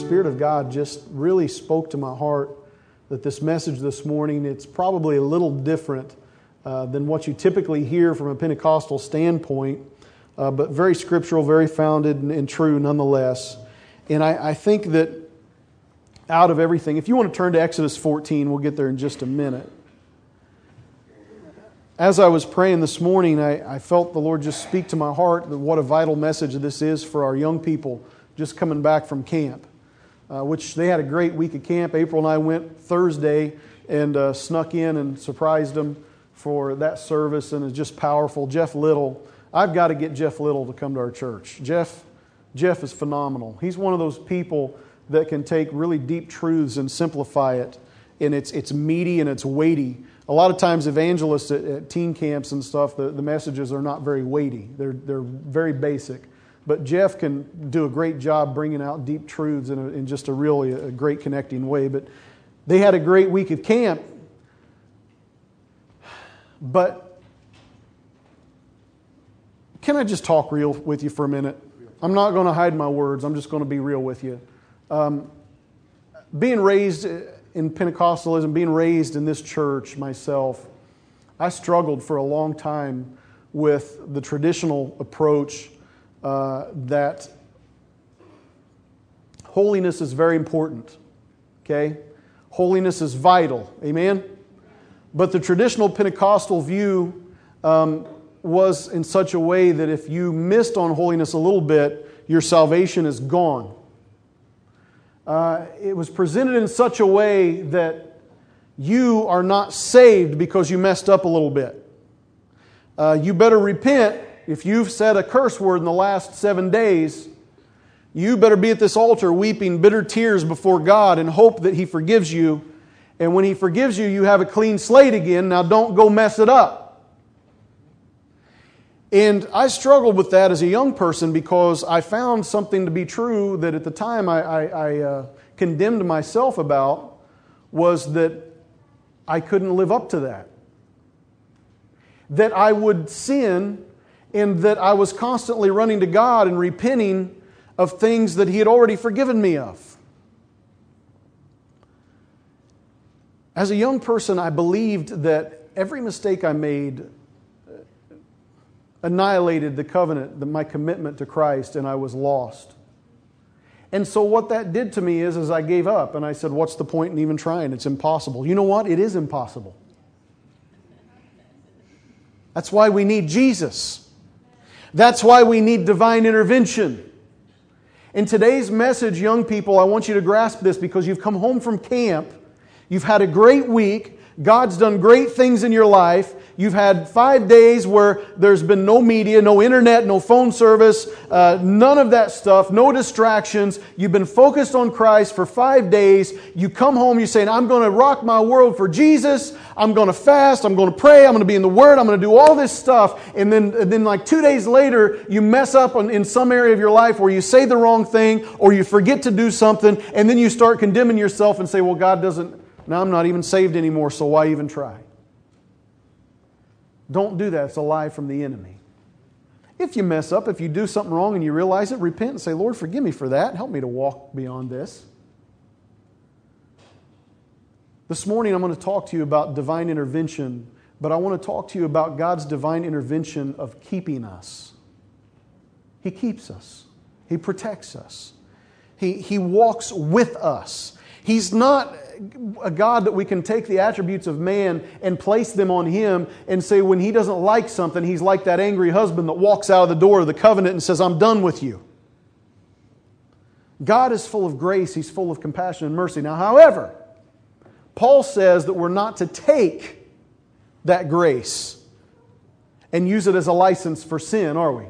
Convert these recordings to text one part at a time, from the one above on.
Spirit of God just really spoke to my heart that this message this morning, it's probably a little different uh, than what you typically hear from a Pentecostal standpoint, uh, but very scriptural, very founded, and, and true nonetheless. And I, I think that out of everything, if you want to turn to Exodus 14, we'll get there in just a minute. As I was praying this morning, I, I, felt the Lord just speak to my heart that what a vital message this is for our young people just coming back from camp, uh, which they had a great week of camp. April and I went Thursday and uh, snuck in and surprised them for that service, and it's just powerful. Jeff Little, I've got to get Jeff Little to come to our church. Jeff, Jeff is phenomenal. He's one of those people that can take really deep truths and simplify it, and it's, it's meaty and it's weighty a lot of times evangelists at, at, teen camps and stuff the, the messages are not very weighty they're, they're very basic but jeff can do a great job bringing out deep truths in, a, in just a really a great connecting way. But they had a great week of camp. But can i just talk real with you for a minute? I'm not going to hide my words. I'm just going to be real with you. Um, being raised in Pentecostalism, being raised in this church myself, I struggled for a long time with the traditional approach uh, that holiness is very important. Okay? Holiness is vital. Amen? But the traditional Pentecostal view um, was in such a way that if you missed on holiness a little bit, your salvation is gone uh, it was presented in such a way that you are not saved because you messed up a little bit. Uh, you better repent if you've said a curse word in the last seven days. You better be at this altar weeping bitter tears before God and hope that He forgives you. And when He forgives you, you have a clean slate again. Now don't go mess it up. And I struggled with that as a young person because I found something to be true that at the time I, I, I uh, condemned myself about was that I couldn't live up to that. That I would sin and that I was constantly running to God and repenting of things that He had already forgiven me of. As a young person, I believed that every mistake I made uh, annihilated the covenant, my commitment to Christ, and I was lost. And so what that did to me is, is I gave up and I said, What's the point in even trying? It's impossible. You know what? It is impossible. That's why we need Jesus. That's why we need divine intervention. In today's message, young people, I want you to grasp this because you've come home from camp, you've had a great week, God's done great things in your life. You've had five days where there's been no media, no internet, no phone service, uh, none of that stuff, no distractions. You've been focused on Christ for five days. You come home, you're saying, I'm going to rock my world for Jesus. I'm going to fast. I'm going to pray. I'm going to be in the Word. I'm going to do all this stuff. And then, and then like two days later, you mess up on, in some area of your life where you say the wrong thing or you forget to do something. And then you start condemning yourself and say, well, God doesn't now I'm not even saved anymore, so why even try? Don't do that. It's a lie from the enemy. If you mess up, if you do something wrong and you realize it, repent and say, Lord, forgive me for that. Help me to walk beyond this. This morning, I'm going to talk to you about divine intervention, but I want to talk to you about God's divine intervention of keeping us. He keeps us, He protects us, He, he walks with us. He's not a God that we can take the attributes of man and place them on him and say when he doesn't like something, he's like that angry husband that walks out of the door of the covenant and says, I'm done with you. God is full of grace, he's full of compassion and mercy. Now, however, Paul says that we're not to take that grace and use it as a license for sin, are we?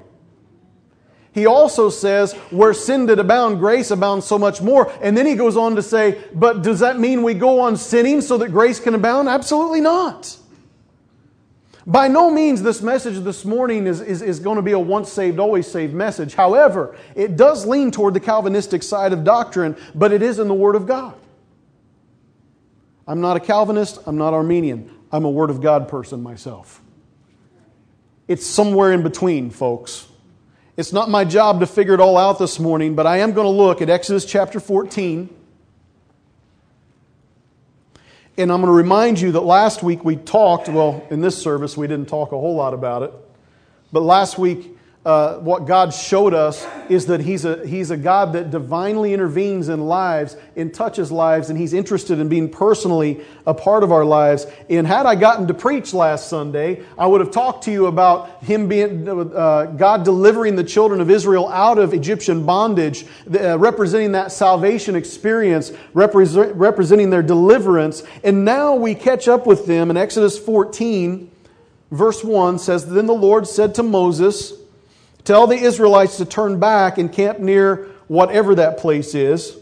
He also says, where sin did abound, grace abounds so much more. And then he goes on to say, but does that mean we go on sinning so that grace can abound? Absolutely not. By no means this message this morning is, is, is going to be a once saved, always saved message. However, it does lean toward the Calvinistic side of doctrine, but it is in the Word of God. I'm not a Calvinist, I'm not Arminian. I'm a Word of God person myself. It's somewhere in between, folks. It's not my job to figure it all out this morning, but I am going to look at Exodus chapter 14. And I'm going to remind you that last week we talked, well, in this service we didn't talk a whole lot about it, but last week uh, what God showed us is that he's a, he's a God that divinely intervenes in lives and touches lives, and He's interested in being personally a part of our lives. And had I gotten to preach last Sunday, I would have talked to you about Him being, uh, God delivering the children of Israel out of Egyptian bondage, uh, representing that salvation experience, represent, representing their deliverance. And now we catch up with them in Exodus 14, verse 1 says, Then the Lord said to Moses, Tell the Israelites to turn back and camp near whatever that place is.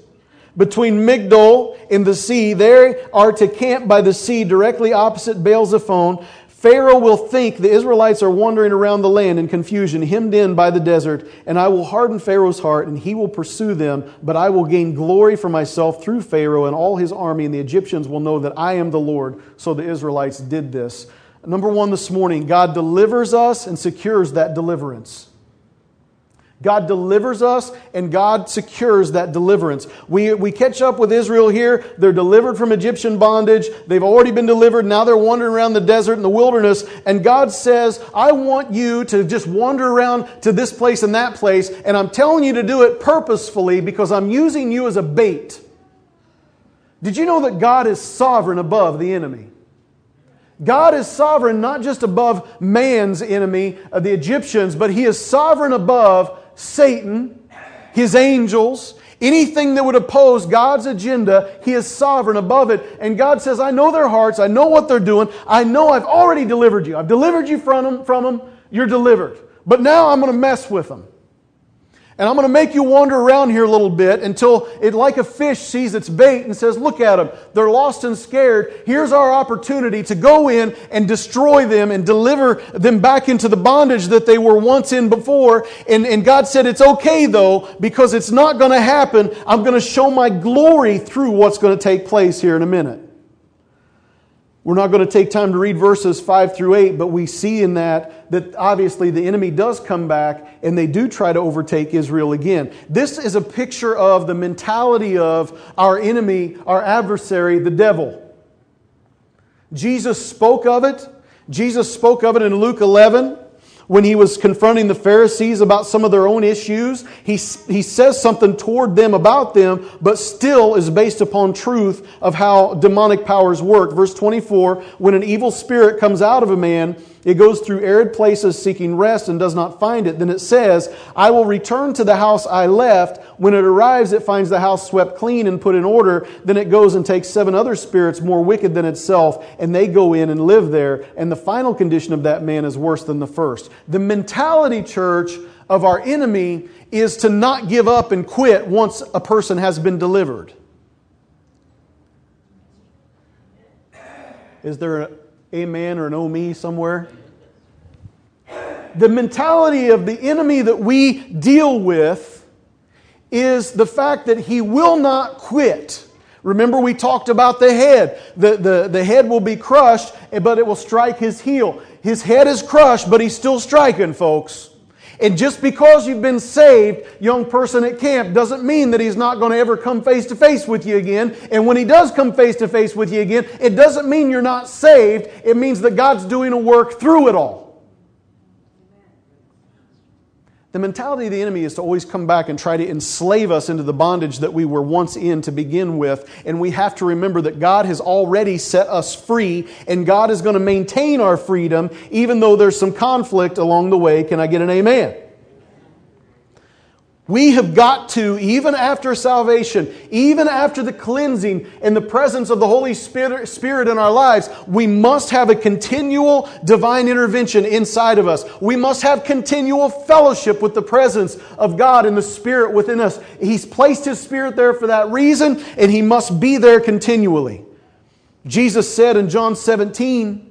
Between Migdol and the sea, they are to camp by the sea directly opposite Baal Zephon. Pharaoh will think the Israelites are wandering around the land in confusion, hemmed in by the desert, and I will harden Pharaoh's heart, and he will pursue them, but I will gain glory for myself through Pharaoh and all his army, and the Egyptians will know that I am the Lord. So the Israelites did this. Number one this morning, God delivers us and secures that deliverance. God delivers us and God secures that deliverance. We, we catch up with Israel here. They're delivered from Egyptian bondage. They've already been delivered. Now they're wandering around the desert and the wilderness. And God says, I want you to just wander around to this place and that place. And I'm telling you to do it purposefully because I'm using you as a bait. Did you know that God is sovereign above the enemy? God is sovereign not just above man's enemy, uh, the Egyptians, but He is sovereign above Satan, his angels, anything that would oppose God's agenda, he is sovereign above it. And God says, I know their hearts, I know what they're doing, I know I've already delivered you. I've delivered you from them, from them. you're delivered. But now I'm going to mess with them. And I'm going to make you wander around here a little bit until it, like a fish, sees its bait and says, Look at them. They're lost and scared. Here's our opportunity to go in and destroy them and deliver them back into the bondage that they were once in before. And, and God said, It's okay though, because it's not going to happen. I'm going to show my glory through what's going to take place here in a minute. We're not going to take time to read verses 5 through 8, but we see in that that obviously the enemy does come back and they do try to overtake Israel again. This is a picture of the mentality of our enemy, our adversary, the devil. Jesus spoke of it. Jesus spoke of it in Luke 11 when he was confronting the Pharisees about some of their own issues, he, he says something toward them about them, but still is based upon truth of how demonic powers work. Verse 24 When an evil spirit comes out of a man, it goes through arid places seeking rest and does not find it. Then it says, I will return to the house I left. When it arrives, it finds the house swept clean and put in order. Then it goes and takes seven other spirits more wicked than itself, and they go in and live there. And the final condition of that man is worse than the first. The mentality, church, of our enemy is to not give up and quit once a person has been delivered. Is there a amen or an oh me somewhere? The mentality of the enemy that we deal with is the fact that he will not quit. Remember, we talked about the head. The, the, the head will be crushed, but it will strike his heel. His head is crushed, but he's still striking, folks. And just because you've been saved, young person at camp, doesn't mean that he's not going to ever come face to face with you again. And when he does come face to face with you again, it doesn't mean you're not saved. It means that God's doing a work through it all. The mentality of the enemy is to always come back and try to enslave us into the bondage that we were once in to begin with. And we have to remember that God has already set us free, and God is going to maintain our freedom, even though there's some conflict along the way. Can I get an amen? We have got to, even after salvation, even after the cleansing and the presence of the Holy Spirit in our lives, we must have a continual divine intervention inside of us. We must have continual fellowship with the presence of God and the Spirit within us. He's placed His Spirit there for that reason, and He must be there continually. Jesus said in John 17,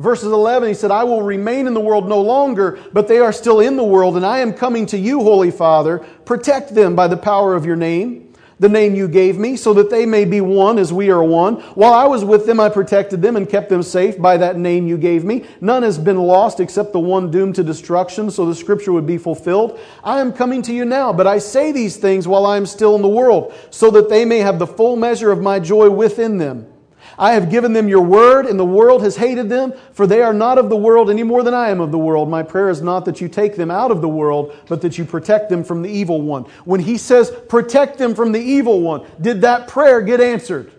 Verses 11, he said, I will remain in the world no longer, but they are still in the world, and I am coming to you, Holy Father. Protect them by the power of your name the name you gave me, so that they may be one as we are one. While I was with them, I protected them and kept them safe by that name you gave me. None has been lost except the one doomed to destruction, so the scripture would be fulfilled. I am coming to you now, but I say these things while I am still in the world, so that they may have the full measure of my joy within them. I have given them your word, and the world has hated them, for they are not of the world any more than I am of the world. My prayer is not that you take them out of the world, but that you protect them from the evil one. When he says, protect them from the evil one, did that prayer get answered?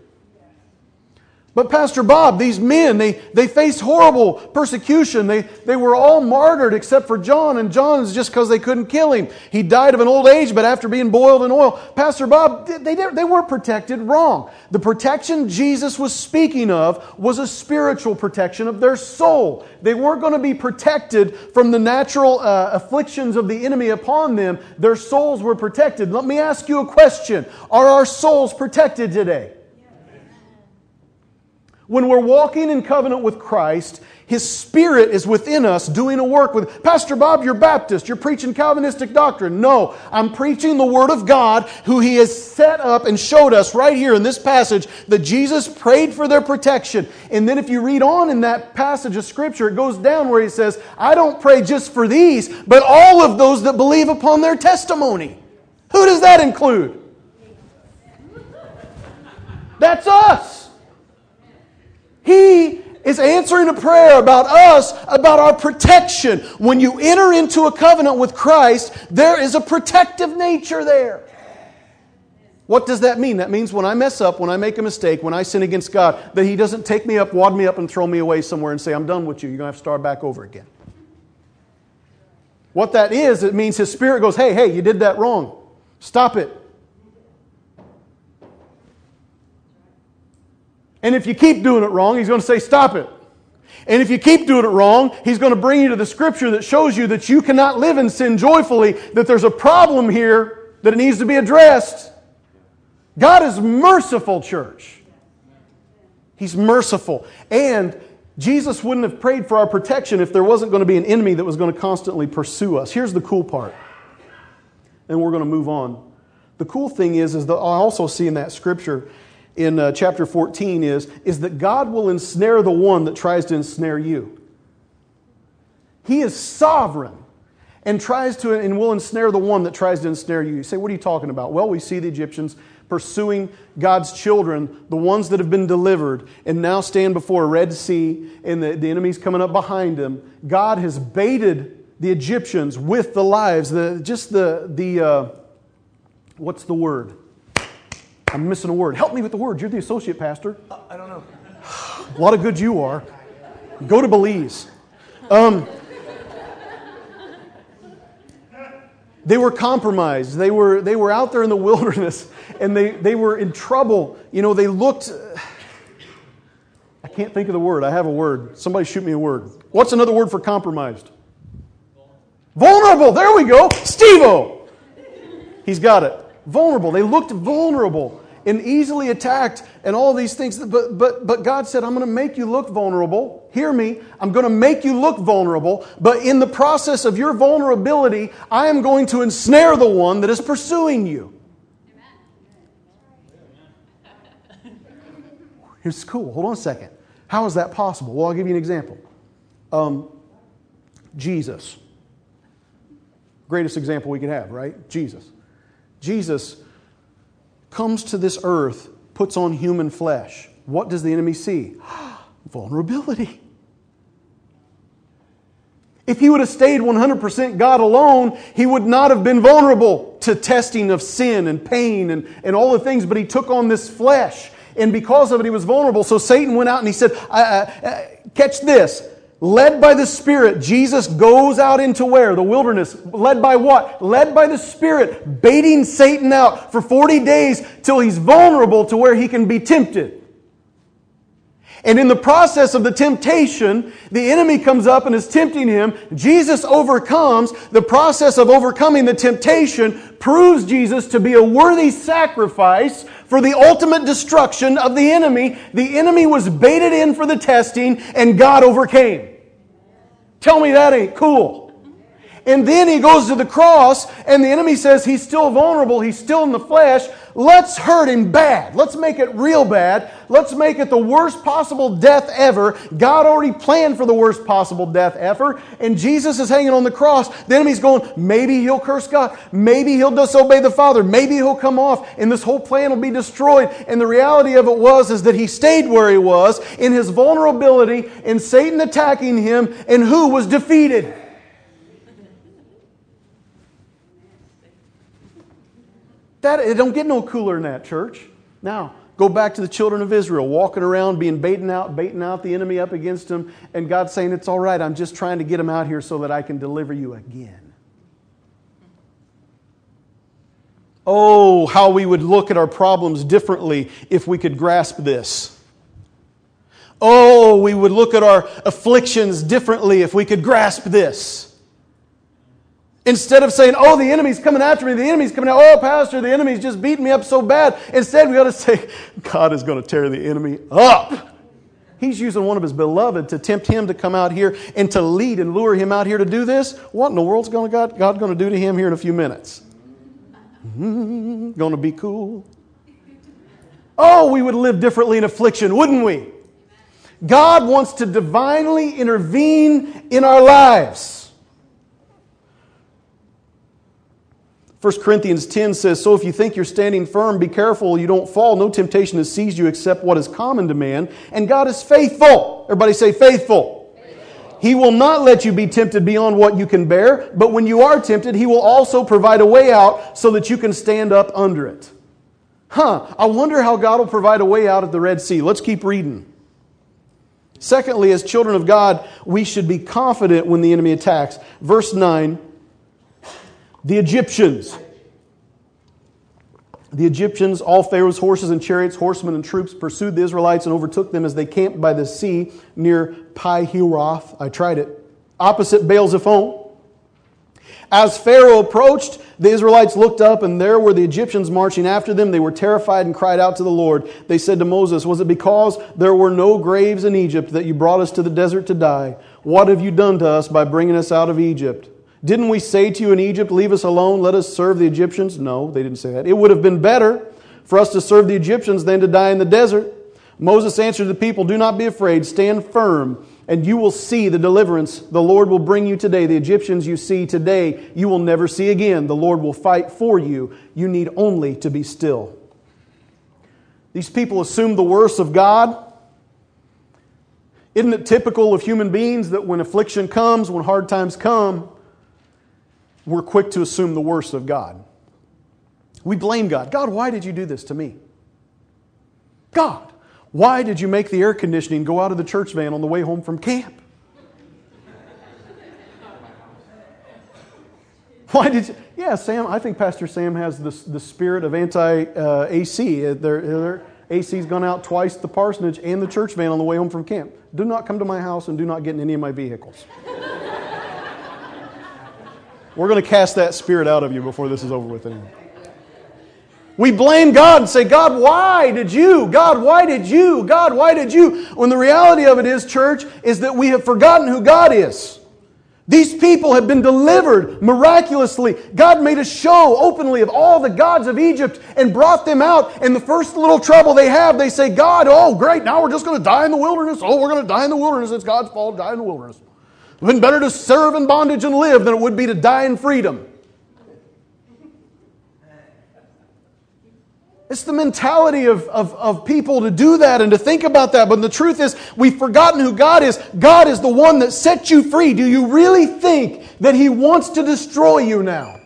But Pastor Bob, these men, they, they faced horrible persecution. They, they were all martyred except for John, and John is just because they couldn't kill him. He died of an old age, but after being boiled in oil. Pastor Bob, they, they weren't protected wrong. The protection Jesus was speaking of was a spiritual protection of their soul. They weren't going to be protected from the natural uh, afflictions of the enemy upon them. Their souls were protected. Let me ask you a question. Are our souls protected today? When we're walking in covenant with Christ, His Spirit is within us doing a work with. Pastor Bob, you're Baptist. You're preaching Calvinistic doctrine. No, I'm preaching the Word of God, who He has set up and showed us right here in this passage that Jesus prayed for their protection. And then if you read on in that passage of Scripture, it goes down where He says, I don't pray just for these, but all of those that believe upon their testimony. Who does that include? That's us. He is answering a prayer about us, about our protection. When you enter into a covenant with Christ, there is a protective nature there. What does that mean? That means when I mess up, when I make a mistake, when I sin against God, that He doesn't take me up, wad me up, and throw me away somewhere and say, I'm done with you. You're going to have to start back over again. What that is, it means His Spirit goes, Hey, hey, you did that wrong. Stop it. And if you keep doing it wrong, he's going to say, Stop it. And if you keep doing it wrong, he's going to bring you to the scripture that shows you that you cannot live in sin joyfully, that there's a problem here, that it needs to be addressed. God is merciful, church. He's merciful. And Jesus wouldn't have prayed for our protection if there wasn't going to be an enemy that was going to constantly pursue us. Here's the cool part. And we're going to move on. The cool thing is, is that I also see in that scripture in uh, chapter 14 is, is that God will ensnare the one that tries to ensnare you. He is sovereign and tries to and will ensnare the one that tries to ensnare you. You say, what are you talking about? Well, we see the Egyptians pursuing God's children, the ones that have been delivered, and now stand before a Red Sea, and the, the enemy's coming up behind them. God has baited the Egyptians with the lives, the, just the, the uh, what's the word? I'm missing a word. Help me with the word. You're the associate pastor. Uh, I don't know. a lot of good you are. Go to Belize. Um, they were compromised. They were, they were out there in the wilderness and they, they were in trouble. You know, they looked. I can't think of the word. I have a word. Somebody shoot me a word. What's another word for compromised? Vulnerable. There we go. Stevo. He's got it. Vulnerable. They looked vulnerable and easily attacked and all these things. But, but, but God said, I'm going to make you look vulnerable. Hear me. I'm going to make you look vulnerable. But in the process of your vulnerability, I am going to ensnare the one that is pursuing you. It's cool. Hold on a second. How is that possible? Well, I'll give you an example. Um, Jesus. Greatest example we could have, right? Jesus. Jesus comes to this earth, puts on human flesh. What does the enemy see? Vulnerability. If he would have stayed 100% God alone, he would not have been vulnerable to testing of sin and pain and, and all the things, but he took on this flesh. And because of it, he was vulnerable. So Satan went out and he said, Catch this. Led by the Spirit, Jesus goes out into where? The wilderness. Led by what? Led by the Spirit, baiting Satan out for 40 days till he's vulnerable to where he can be tempted. And in the process of the temptation, the enemy comes up and is tempting him. Jesus overcomes. The process of overcoming the temptation proves Jesus to be a worthy sacrifice for the ultimate destruction of the enemy. The enemy was baited in for the testing and God overcame. Tell me that ain't cool. And then he goes to the cross, and the enemy says he's still vulnerable, he's still in the flesh. Let's hurt him bad. Let's make it real bad. Let's make it the worst possible death ever. God already planned for the worst possible death ever. And Jesus is hanging on the cross. The enemy's going, maybe he'll curse God. Maybe he'll disobey the Father. Maybe he'll come off and this whole plan will be destroyed. And the reality of it was is that he stayed where he was in his vulnerability and Satan attacking him and who was defeated? That, it don't get no cooler than that, church. Now, go back to the children of Israel, walking around, being baiting out, baiting out the enemy up against them, and God saying, It's all right, I'm just trying to get them out here so that I can deliver you again. Oh, how we would look at our problems differently if we could grasp this. Oh, we would look at our afflictions differently if we could grasp this. Instead of saying, oh, the enemy's coming after me, the enemy's coming out, oh, Pastor, the enemy's just beating me up so bad. Instead, we ought to say, God is going to tear the enemy up. He's using one of his beloved to tempt him to come out here and to lead and lure him out here to do this. What in the world's going to God, God going to do to him here in a few minutes? Mm, going to be cool. Oh, we would live differently in affliction, wouldn't we? God wants to divinely intervene in our lives. 1 Corinthians 10 says, So if you think you're standing firm, be careful you don't fall. No temptation has seized you except what is common to man. And God is faithful. Everybody say, faithful. faithful. He will not let you be tempted beyond what you can bear, but when you are tempted, He will also provide a way out so that you can stand up under it. Huh, I wonder how God will provide a way out of the Red Sea. Let's keep reading. Secondly, as children of God, we should be confident when the enemy attacks. Verse 9 the Egyptians. The Egyptians, all Pharaoh's horses and chariots, horsemen and troops, pursued the Israelites and overtook them as they camped by the sea near Pi-hahiroth. I tried it. Opposite Baal Zephon. As Pharaoh approached, the Israelites looked up, and there were the Egyptians marching after them. They were terrified and cried out to the Lord. They said to Moses, Was it because there were no graves in Egypt that you brought us to the desert to die? What have you done to us by bringing us out of Egypt? Didn't we say to you in Egypt, Leave us alone, let us serve the Egyptians? No, they didn't say that. It would have been better for us to serve the Egyptians than to die in the desert. Moses answered the people, Do not be afraid, stand firm, and you will see the deliverance the Lord will bring you today. The Egyptians you see today, you will never see again. The Lord will fight for you. You need only to be still. These people assume the worst of God. Isn't it typical of human beings that when affliction comes, when hard times come, we're quick to assume the worst of God. We blame God. God, why did you do this to me? God, why did you make the air conditioning go out of the church van on the way home from camp? Why did you? Yeah, Sam, I think Pastor Sam has the, the spirit of anti uh, AC. Their, their AC's gone out twice the parsonage and the church van on the way home from camp. Do not come to my house and do not get in any of my vehicles. We're going to cast that spirit out of you before this is over with anyway. We blame God and say, God, why did you? God, why did you? God, why did you? When the reality of it is, church, is that we have forgotten who God is. These people have been delivered miraculously. God made a show openly of all the gods of Egypt and brought them out. And the first little trouble they have, they say, God, oh, great, now we're just going to die in the wilderness. Oh, we're going to die in the wilderness. It's God's fault, die in the wilderness. It would been better to serve in bondage and live than it would be to die in freedom. It's the mentality of, of, of people to do that and to think about that. But the truth is, we've forgotten who God is. God is the one that set you free. Do you really think that He wants to destroy you now?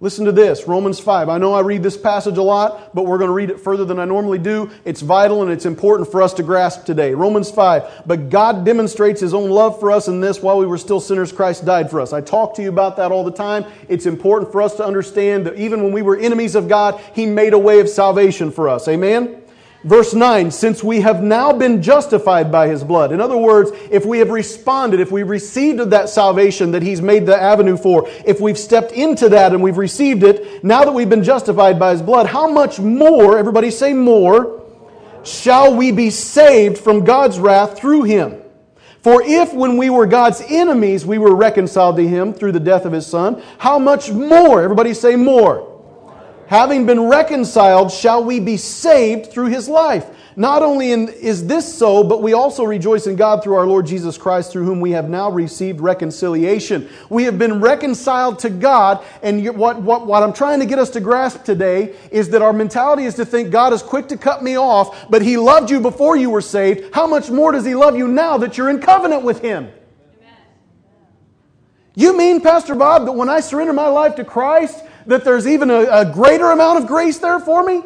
Listen to this, Romans 5. I know I read this passage a lot, but we're going to read it further than I normally do. It's vital and it's important for us to grasp today. Romans 5. But God demonstrates His own love for us in this while we were still sinners, Christ died for us. I talk to you about that all the time. It's important for us to understand that even when we were enemies of God, He made a way of salvation for us. Amen? Verse 9, since we have now been justified by his blood. In other words, if we have responded, if we received that salvation that he's made the avenue for, if we've stepped into that and we've received it, now that we've been justified by his blood, how much more, everybody say more, shall we be saved from God's wrath through him? For if when we were God's enemies, we were reconciled to him through the death of his son, how much more, everybody say more, having been reconciled, shall we be saved through his life? Not only in, is this so, but we also rejoice in God through our Lord Jesus Christ, through whom we have now received reconciliation. We have been reconciled to God, and what, what, what I'm trying to get us to grasp today is that our mentality is to think God is quick to cut me off, but He loved you before you were saved. How much more does He love you now that you're in covenant with Him? You mean, Pastor Bob, that when I surrender my life to Christ, that there's even a, a greater amount of grace there for me?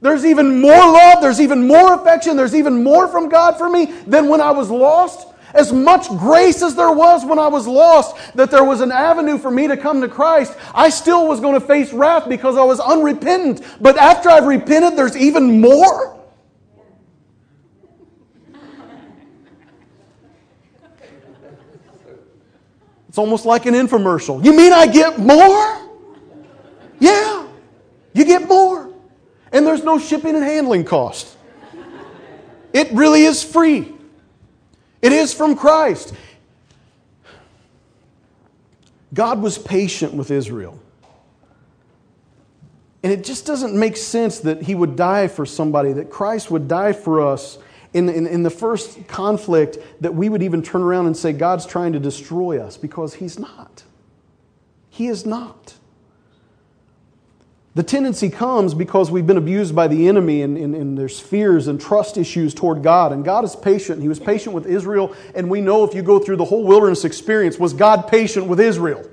There's even more love, there's even more affection, there's even more from God for me than when I was lost. As much grace as there was when I was lost, that there was an avenue for me to come to Christ, I still was going to face wrath because I was unrepentant. But after I've repented, there's even more. It's almost like an infomercial. You mean I get more? Yeah, you get more. And there's no shipping and handling cost. It really is free. It is from Christ. God was patient with Israel. And it just doesn't make sense that he would die for somebody, that Christ would die for us in, in, in, the first conflict, that we would even turn around and say, God's trying to destroy us, because he's not. He is not. The tendency comes because we've been abused by the enemy and, and, and, there's fears and trust issues toward God. And God is patient. He was patient with Israel. And we know if you go through the whole wilderness experience, was God patient with Israel?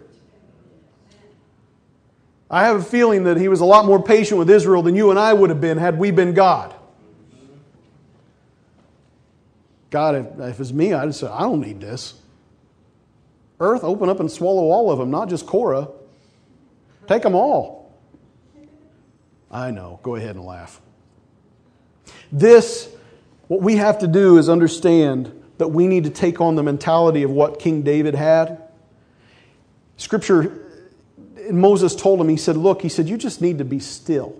I have a feeling that He was a lot more patient with Israel than you and I would have been had we been God. God, if, if it was me, I'd say, I don't need this. Earth, open up and swallow all of them, not just Korah. Take them all. I know. Go ahead and laugh. This, what we have to do is understand that we need to take on the mentality of what King David had. Scripture, Moses told him, he said, Look, he said, you just need to be still.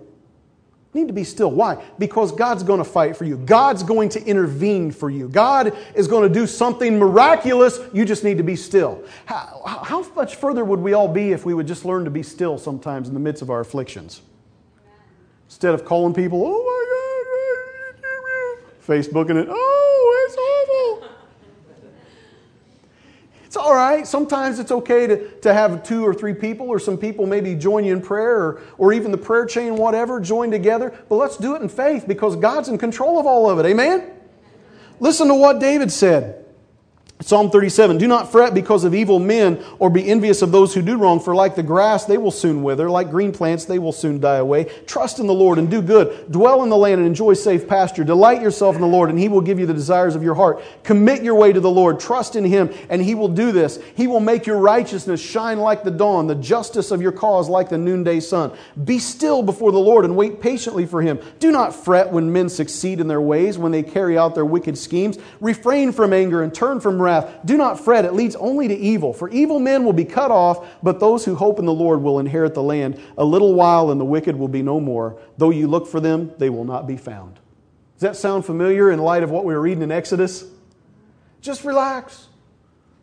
You need to be still. Why? Because God's going to fight for you. God's going to intervene for you. God is going to do something miraculous. You just need to be still. How, how much further would we all be if we would just learn to be still sometimes in the midst of our afflictions? Instead of calling people, oh my God, Facebooking it, oh, it's awful. It's all right. Sometimes it's okay to, to have two or three people, or some people maybe join you in prayer, or, or even the prayer chain, whatever, join together. But let's do it in faith because God's in control of all of it. Amen? Listen to what David said. Psalm 37 Do not fret because of evil men, or be envious of those who do wrong, for like the grass, they will soon wither. Like green plants, they will soon die away. Trust in the Lord and do good. Dwell in the land and enjoy safe pasture. Delight yourself in the Lord, and He will give you the desires of your heart. Commit your way to the Lord. Trust in Him, and He will do this. He will make your righteousness shine like the dawn, the justice of your cause like the noonday sun. Be still before the Lord and wait patiently for Him. Do not fret when men succeed in their ways, when they carry out their wicked schemes. Refrain from anger and turn from wrath. Do not fret, it leads only to evil. For evil men will be cut off, but those who hope in the Lord will inherit the land. A little while, and the wicked will be no more. Though you look for them, they will not be found. Does that sound familiar in light of what we were reading in Exodus? Just relax.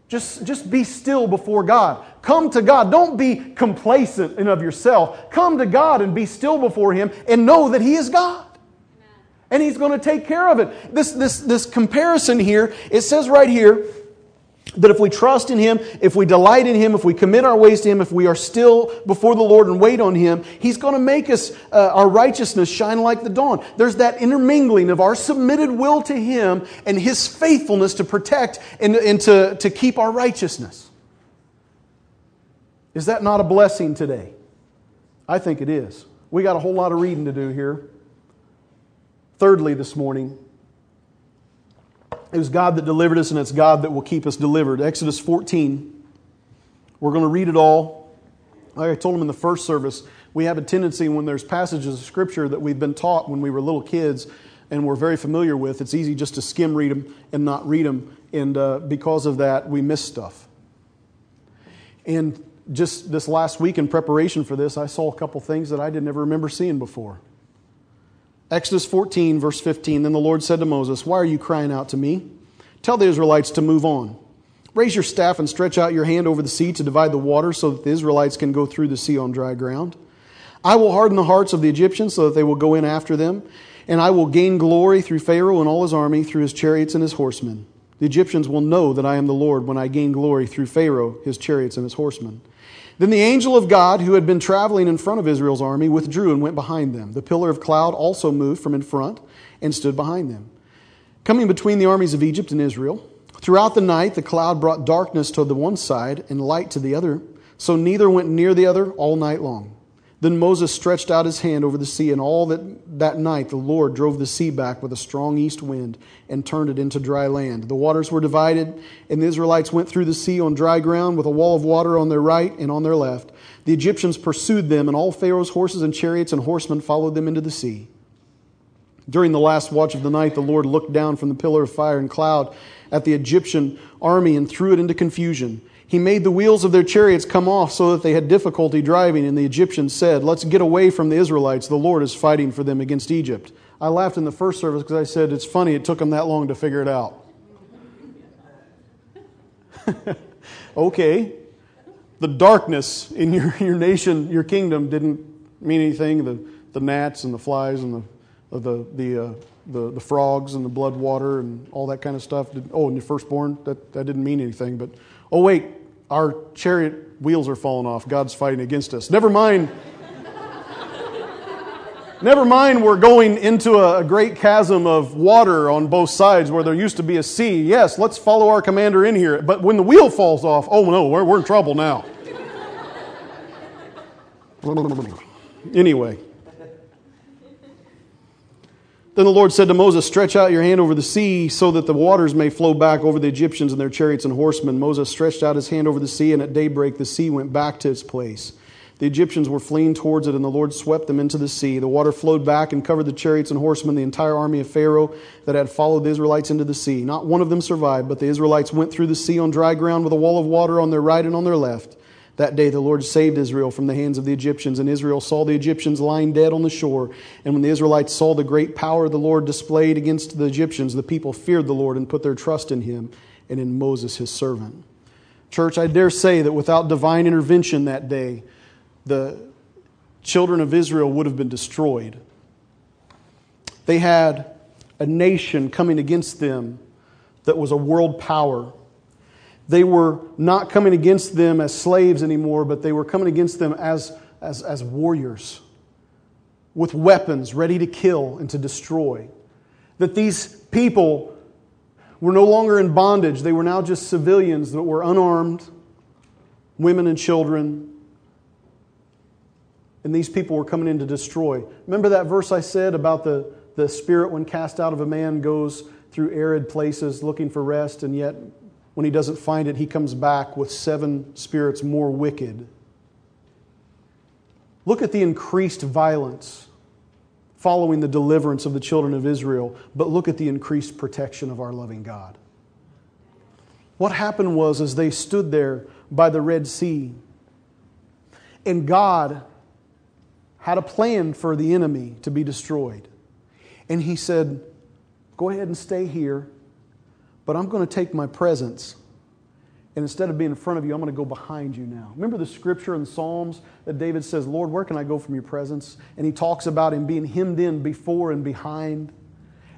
Just, just be still before God. Come to God. Don't be complacent in of yourself. Come to God and be still before Him and know that He is God and he's going to take care of it. This, this, this comparison here, it says right here that if we trust in him, if we delight in him, if we commit our ways to him, if we are still before the Lord and wait on him, he's going to make us, uh, our righteousness shine like the dawn. There's that intermingling of our submitted will to him and his faithfulness to protect and, and to, to keep our righteousness. Is that not a blessing today? I think it is. We got a whole lot of reading to do here. Thirdly, this morning, it was God that delivered us, and it's God that will keep us delivered. Exodus 14. We're going to read it all. Like I told them in the first service, we have a tendency when there's passages of Scripture that we've been taught when we were little kids and we're very familiar with, it's easy just to skim read them and not read them. And uh, because of that, we miss stuff. And just this last week in preparation for this, I saw a couple things that I didn't ever remember seeing before. Exodus 14, verse 15 Then the Lord said to Moses, Why are you crying out to me? Tell the Israelites to move on. Raise your staff and stretch out your hand over the sea to divide the water so that the Israelites can go through the sea on dry ground. I will harden the hearts of the Egyptians so that they will go in after them, and I will gain glory through Pharaoh and all his army, through his chariots and his horsemen. The Egyptians will know that I am the Lord when I gain glory through Pharaoh, his chariots, and his horsemen. Then the angel of God, who had been traveling in front of Israel's army, withdrew and went behind them. The pillar of cloud also moved from in front and stood behind them. Coming between the armies of Egypt and Israel, throughout the night the cloud brought darkness to the one side and light to the other, so neither went near the other all night long. Then Moses stretched out his hand over the sea, and all that, that night the Lord drove the sea back with a strong east wind and turned it into dry land. The waters were divided, and the Israelites went through the sea on dry ground with a wall of water on their right and on their left. The Egyptians pursued them, and all Pharaoh's horses and chariots and horsemen followed them into the sea. During the last watch of the night, the Lord looked down from the pillar of fire and cloud at the Egyptian army and threw it into confusion. He made the wheels of their chariots come off so that they had difficulty driving, and the Egyptians said, Let's get away from the Israelites. The Lord is fighting for them against Egypt. I laughed in the first service because I said, It's funny it took them that long to figure it out. okay. The darkness in your, your nation, your kingdom, didn't mean anything. The, the gnats and the flies and the, the, the, uh, the, the frogs and the blood water and all that kind of stuff. Did, oh, and your firstborn, that, that didn't mean anything. But oh, wait, our chariot wheels are falling off. God's fighting against us. Never mind. Never mind, we're going into a, great chasm of water on both sides where there used to be a sea. Yes, let's follow our commander in here. But when the wheel falls off, oh no, we're, we're in trouble now. anyway. Then the Lord said to Moses, Stretch out your hand over the sea so that the waters may flow back over the Egyptians and their chariots and horsemen. Moses stretched out his hand over the sea, and at daybreak the sea went back to its place. The Egyptians were fleeing towards it, and the Lord swept them into the sea. The water flowed back and covered the chariots and horsemen, the entire army of Pharaoh that had followed the Israelites into the sea. Not one of them survived, but the Israelites went through the sea on dry ground with a wall of water on their right and on their left. That day the Lord saved Israel from the hands of the Egyptians, and Israel saw the Egyptians lying dead on the shore. And when the Israelites saw the great power the Lord displayed against the Egyptians, the people feared the Lord and put their trust in him and in Moses his servant. Church, I dare say that without divine intervention that day, the children of Israel would have been destroyed. They had a nation coming against them that was a world power they were not coming against them as slaves anymore, but they were coming against them as, as, as warriors with weapons ready to kill and to destroy. That these people were no longer in bondage, they were now just civilians that were unarmed, women and children. And these people were coming in to destroy. Remember that verse I said about the, the spirit, when cast out of a man, goes through arid places looking for rest, and yet when he doesn't find it, he comes back with seven spirits more wicked. Look at the increased violence following the deliverance of the children of Israel, but look at the increased protection of our loving God. What happened was, as they stood there by the Red Sea, and God had a plan for the enemy to be destroyed. And he said, Go ahead and stay here but I'm going to take my presence and instead of being in front of you, I'm going to go behind you now. Remember the scripture in Psalms that David says, Lord, where can I go from your presence? And he talks about him being hemmed in before and behind.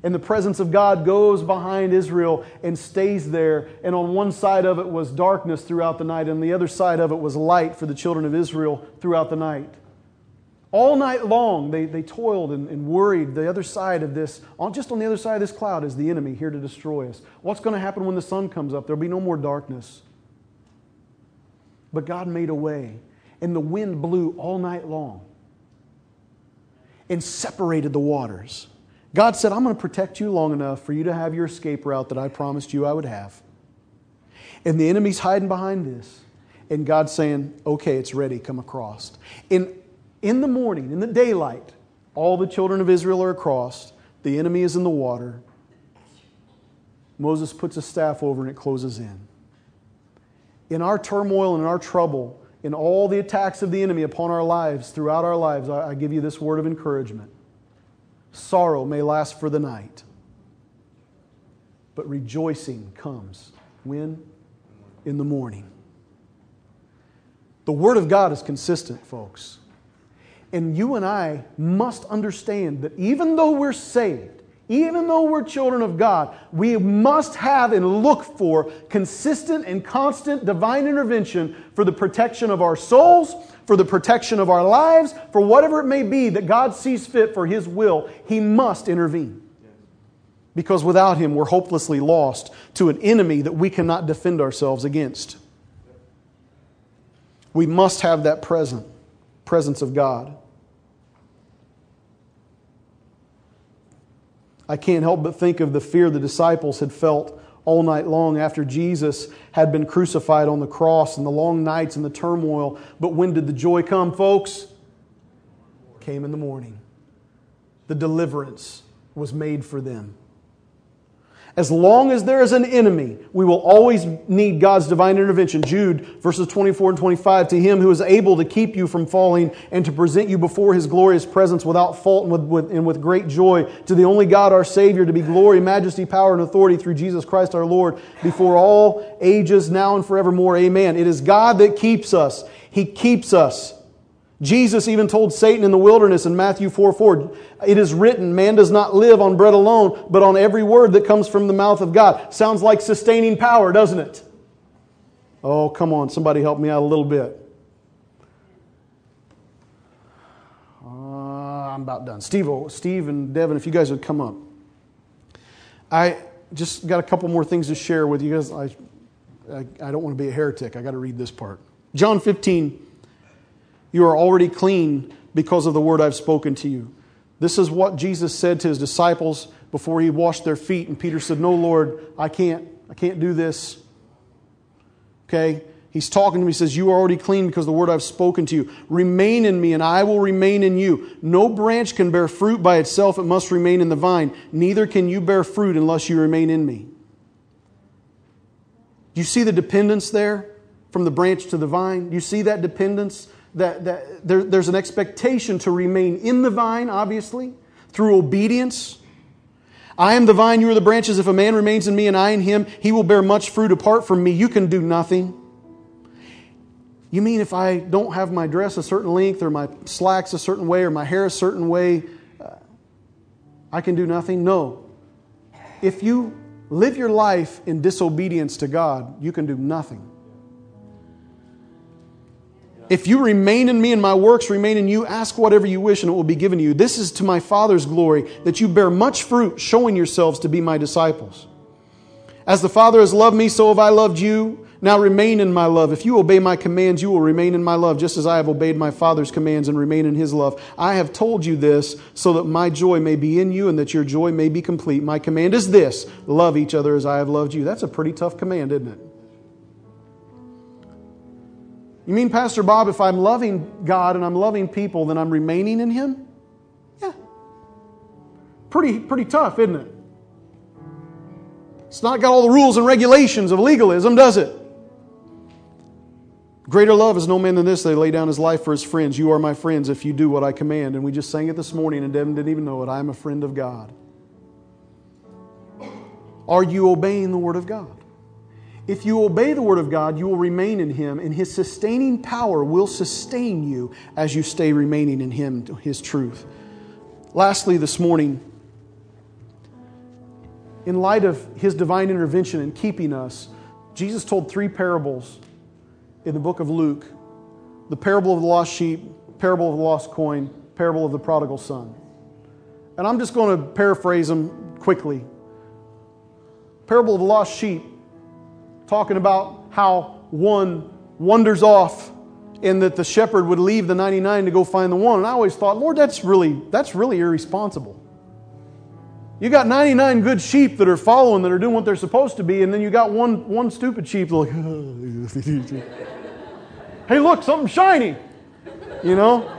And the presence of God goes behind Israel and stays there. And on one side of it was darkness throughout the night, and the other side of it was light for the children of Israel throughout the night. All night long, they, they toiled and, and worried. The other side of this, on, just on the other side of this cloud, is the enemy here to destroy us. What's going to happen when the sun comes up? There'll be no more darkness. But God made a way, and the wind blew all night long and separated the waters. God said, I'm going to protect you long enough for you to have your escape route that I promised you I would have. And the enemy's hiding behind this. And God's saying, okay, it's ready, come across. And in the morning, in the daylight, all the children of Israel are across. The enemy is in the water. Moses puts a staff over and it closes in. In our turmoil and in our trouble, in all the attacks of the enemy upon our lives, throughout our lives, I, give you this word of encouragement. Sorrow may last for the night, but rejoicing comes when? In the morning. The Word of God is consistent, folks. And you and I must understand that even though we're saved, even though we're children of God, we must have and look for consistent and constant divine intervention for the protection of our souls, for the protection of our lives, for whatever it may be that God sees fit for His will. He must intervene. Because without Him, we're hopelessly lost to an enemy that we cannot defend ourselves against. We must have that present, presence of God. I can't help but think of the fear the disciples had felt all night long after Jesus had been crucified on the cross and the long nights and the turmoil. But when did the joy come, folks? Came in the morning. The deliverance was made for them. As long as there is an enemy, we will always need God's divine intervention. Jude, verses 24 and 25, to him who is able to keep you from falling and to present you before his glorious presence without fault and with, with, and with great joy, to the only God our Savior, to be glory, majesty, power, and authority through Jesus Christ our Lord, before all ages, now and forevermore. Amen. It is God that keeps us. He keeps us. Jesus even told Satan in the wilderness in Matthew 4 4, it is written, man does not live on bread alone, but on every word that comes from the mouth of God. Sounds like sustaining power, doesn't it? Oh, come on, somebody help me out a little bit. Uh, I'm about done. Steve, Steve and Devin, if you guys would come up. I just got a couple more things to share with you guys. I, I, I don't want to be a heretic. I got to read this part. John 15 you are already clean because of the word I've spoken to you. This is what Jesus said to his disciples before he washed their feet. And Peter said, No, Lord, I can't. I can't do this. Okay? He's talking to me. He says, You are already clean because the word I've spoken to you. Remain in me, and I will remain in you. No branch can bear fruit by itself, it must remain in the vine. Neither can you bear fruit unless you remain in me. Do you see the dependence there from the branch to the vine? Do you see that dependence? That, that there, there's an expectation to remain in the vine, obviously, through obedience. I am the vine, you are the branches. If a man remains in me and I in him, he will bear much fruit. Apart from me, you can do nothing. You mean if I don't have my dress a certain length, or my slacks a certain way, or my hair a certain way, uh, I can do nothing? No. If you live your life in disobedience to God, you can do nothing. If you remain in me and my works remain in you, ask whatever you wish and it will be given to you. This is to my Father's glory, that you bear much fruit, showing yourselves to be my disciples. As the Father has loved me, so have I loved you. Now remain in my love. If you obey my commands, you will remain in my love, just as I have obeyed my Father's commands and remain in his love. I have told you this so that my joy may be in you and that your joy may be complete. My command is this love each other as I have loved you. That's a pretty tough command, isn't it? You mean, Pastor Bob, if I'm loving God and I'm loving people, then I'm remaining in Him? Yeah. Pretty, pretty tough, isn't it? It's not got all the rules and regulations of legalism, does it? Greater love is no man than this, they lay down his life for his friends. You are my friends if you do what I command. And we just sang it this morning, and Devin didn't even know it. I am a friend of God. Are you obeying the Word of God? If you obey the Word of God, you will remain in Him, and His sustaining power will sustain you as you stay remaining in Him, His truth. Lastly, this morning, in light of His divine intervention in keeping us, Jesus told three parables in the book of Luke the parable of the lost sheep, parable of the lost coin, parable of the prodigal son. And I'm just going to paraphrase them quickly. Parable of the lost sheep talking about how one wanders off and that the shepherd would leave the 99 to go find the one. And I always thought, Lord, that's really, that's really irresponsible. You got 99 good sheep that are following, that are doing what they're supposed to be, and then you got one, one stupid sheep like, hey, look, something shiny. You know?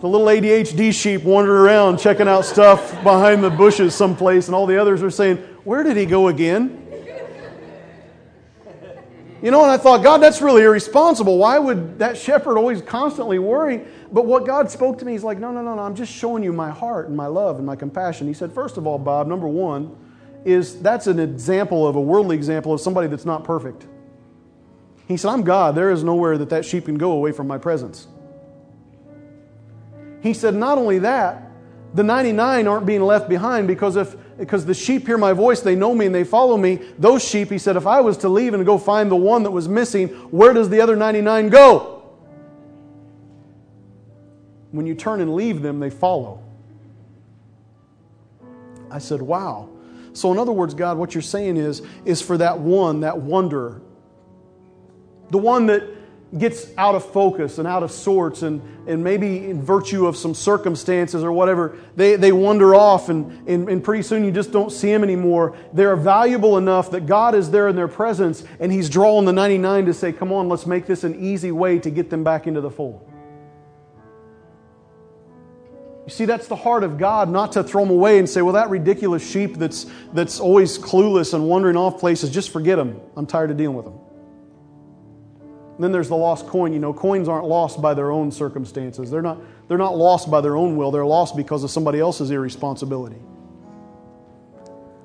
The little ADHD sheep wandering around checking out stuff behind the bushes someplace, and all the others are saying, Where did he go again? You know, and I thought, God, that's really irresponsible. Why would that shepherd always constantly worry? But what God spoke to me, He's like, no, no, no, no, I'm just showing you my heart and my love and my compassion. He said, first of all, Bob, number one, is that's an example of a worldly example of somebody that's not perfect. He said, I'm God. There is nowhere that that sheep can go away from my presence. He said, Not only that, the 99 aren't being left behind because if because the sheep hear my voice, they know me and they follow me. Those sheep, he said, if I was to leave and go find the one that was missing, where does the other 99 go? When you turn and leave them, they follow. I said, wow. So, in other words, God, what you're saying is, is for that one, that wanderer, the one that gets out of focus and out of sorts, and, and maybe in virtue of some circumstances or whatever, they, they wander off, and, and, and pretty soon you just don't see them anymore. They're valuable enough that God is there in their presence, and He's drawing the 99 to say, Come on, let's make this an easy way to get them back into the fold. You see, that's the heart of God, not to throw them away and say, well, that ridiculous sheep that's, that's always clueless and wandering off places, just forget them. I'm tired of dealing with them. Then there's the lost coin. You know, coins aren't lost by their own circumstances. They're not, they're not lost by their own will. They're lost because of somebody else's irresponsibility.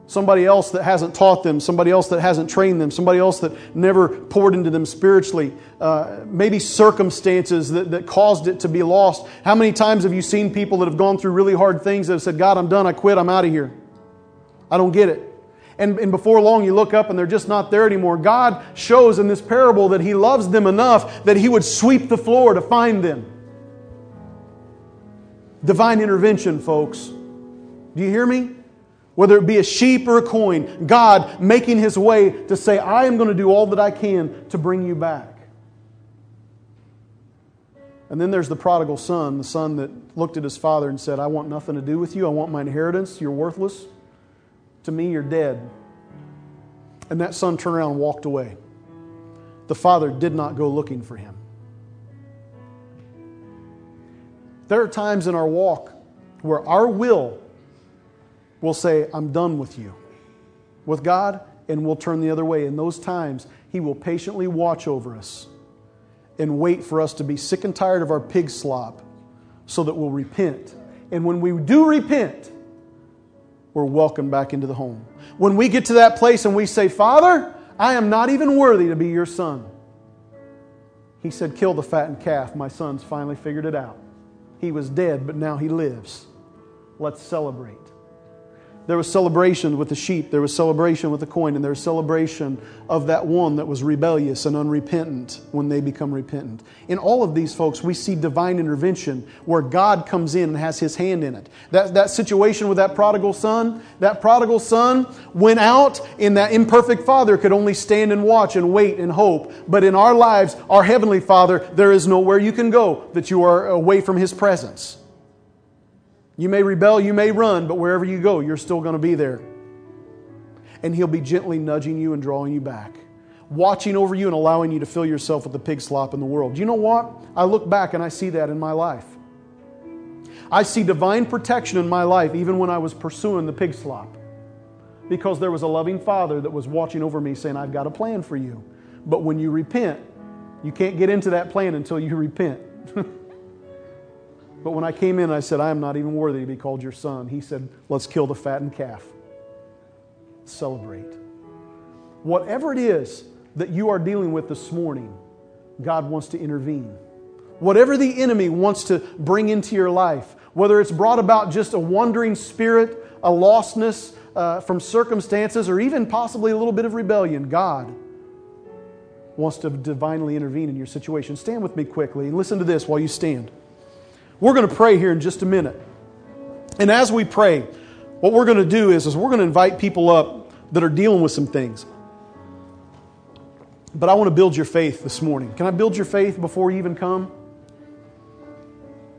Somebody else that hasn't taught them, somebody else that hasn't trained them, somebody else that never poured into them spiritually, uh, maybe circumstances that, that caused it to be lost. How many times have you seen people that have gone through really hard things that have said, God, I'm done, I quit, I'm out of here? I don't get it and, and before long you look up and they're just not there anymore. God shows in this parable that He loves them enough that He would sweep the floor to find them. Divine intervention, folks. Do you hear me? Whether it be a sheep or a coin, God making His way to say, I am going to do all that I can to bring you back. And then there's the prodigal son, the son that looked at his father and said, I want nothing to do with you. I want my inheritance. You're worthless. To me, you're dead. And that son turned around and walked away. The father did not go looking for him. There are times in our walk where our will will say, I'm done with you, with God, and we'll turn the other way. In those times, He will patiently watch over us and wait for us to be sick and tired of our pig slop so that we'll repent. And when we do repent, we're welcomed back into the home. When we get to that place and we say, Father, I am not even worthy to be your son. He said, Kill the fattened calf. My son's finally figured it out. He was dead, but now he lives. Let's celebrate. There was celebration with the sheep, there was celebration with the coin, and there was celebration of that one that was rebellious and unrepentant when they become repentant. In all of these folks, we see divine intervention where God comes in and has his hand in it. That, that situation with that prodigal son, that prodigal son went out, and that imperfect father could only stand and watch and wait and hope. But in our lives, our heavenly father, there is nowhere you can go that you are away from his presence. You may rebel, you may run, but wherever you go, you're still going to be there. And He'll be gently nudging you and drawing you back, watching over you and allowing you to fill yourself with the pig slop in the world. You know what? I look back and I see that in my life. I see divine protection in my life even when I was pursuing the pig slop. Because there was a loving father that was watching over me saying, I've got a plan for you. But when you repent, you can't get into that plan until you repent. But when I came in, I said, I am not even worthy to be called your son. He said, Let's kill the fattened calf. Celebrate. Whatever it is that you are dealing with this morning, God wants to intervene. Whatever the enemy wants to bring into your life, whether it's brought about just a wandering spirit, a lostness uh, from circumstances, or even possibly a little bit of rebellion, God wants to divinely intervene in your situation. Stand with me quickly and listen to this while you stand. We're going to pray here in just a minute. And as we pray, what we're going to do is, is we're going to invite people up that are dealing with some things. But I want to build your faith this morning. Can I build your faith before you even come?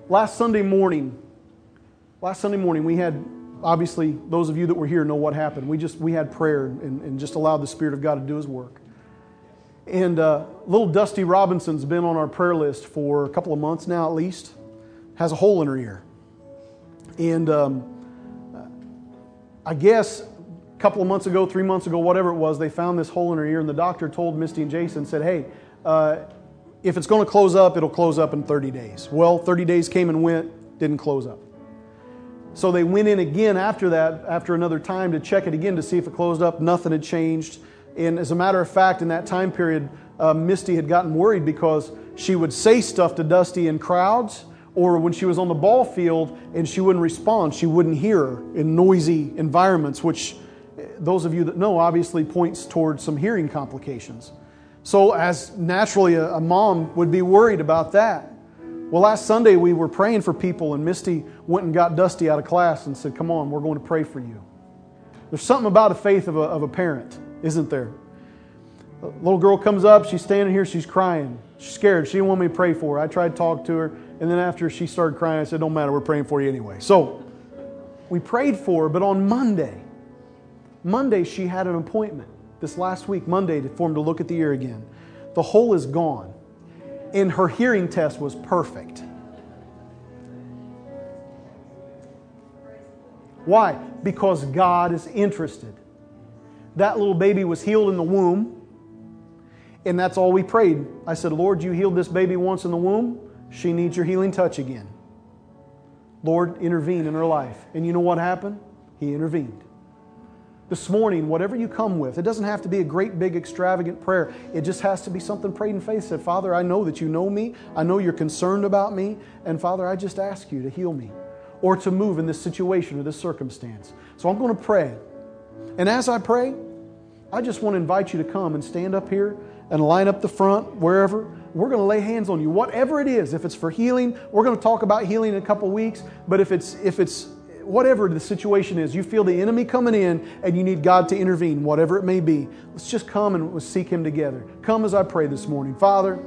Last Sunday morning, last Sunday morning, we had obviously those of you that were here know what happened. We just we had prayer and, and just allowed the Spirit of God to do His work. And uh, little Dusty Robinson's been on our prayer list for a couple of months now, at least has a hole in her ear. And um, I guess a couple of months ago, three months ago, whatever it was, they found this hole in her ear, and the doctor told Misty and Jason, said, Hey, uh, if it's going to close up, it'll close up in 30 days. Well, 30 days came and went, didn't close up. So they went in again after that, after another time, to check it again to see if it closed up. Nothing had changed. And as a matter of fact, in that time period, uh, Misty had gotten worried because she would say stuff to Dusty in crowds, or when she was on the ball field and she wouldn't respond, she wouldn't hear in noisy environments, which eh, those of you that know obviously points towards some hearing complications. So, as naturally, a, a mom would be worried about that. Well, last Sunday we were praying for people, and Misty went and got Dusty out of class and said, Come on, we're going to pray for you. There's something about the faith of a, of a parent, isn't there? A little girl comes up, she's standing here, she's crying. She's scared. She didn't want me to pray for her. I tried to talk to her, and then after she started crying, I said, Don't matter, we're praying for you anyway. So we prayed for her, but on Monday, Monday she had an appointment. This last week, Monday, for him to look at the ear again. The hole is gone and her hearing test was perfect. Why? Because God is interested. That little baby was healed in the womb, and that's all we prayed. I said, Lord, you healed this baby once in the womb. She needs your healing touch again. Lord, intervene in her life. And you know what happened? He intervened this morning, whatever you come with, it doesn't have to be a great, big, extravagant prayer. It just has to be something prayed in faith. Said, Father, I know that you know me. I know you're concerned about me. And Father, I just ask you to heal me or to move in this situation or this circumstance. So I'm going to pray. And as I pray, I just want to invite you to come and stand up here and line up the front, wherever. We're going to lay hands on you, whatever it is. If it's for healing, we're going to talk about healing in a couple weeks. But if it's if it's whatever the situation is, you feel the enemy coming in and you need God to intervene, whatever it may be, let's just come and seek Him together. Come as I pray this morning. Father,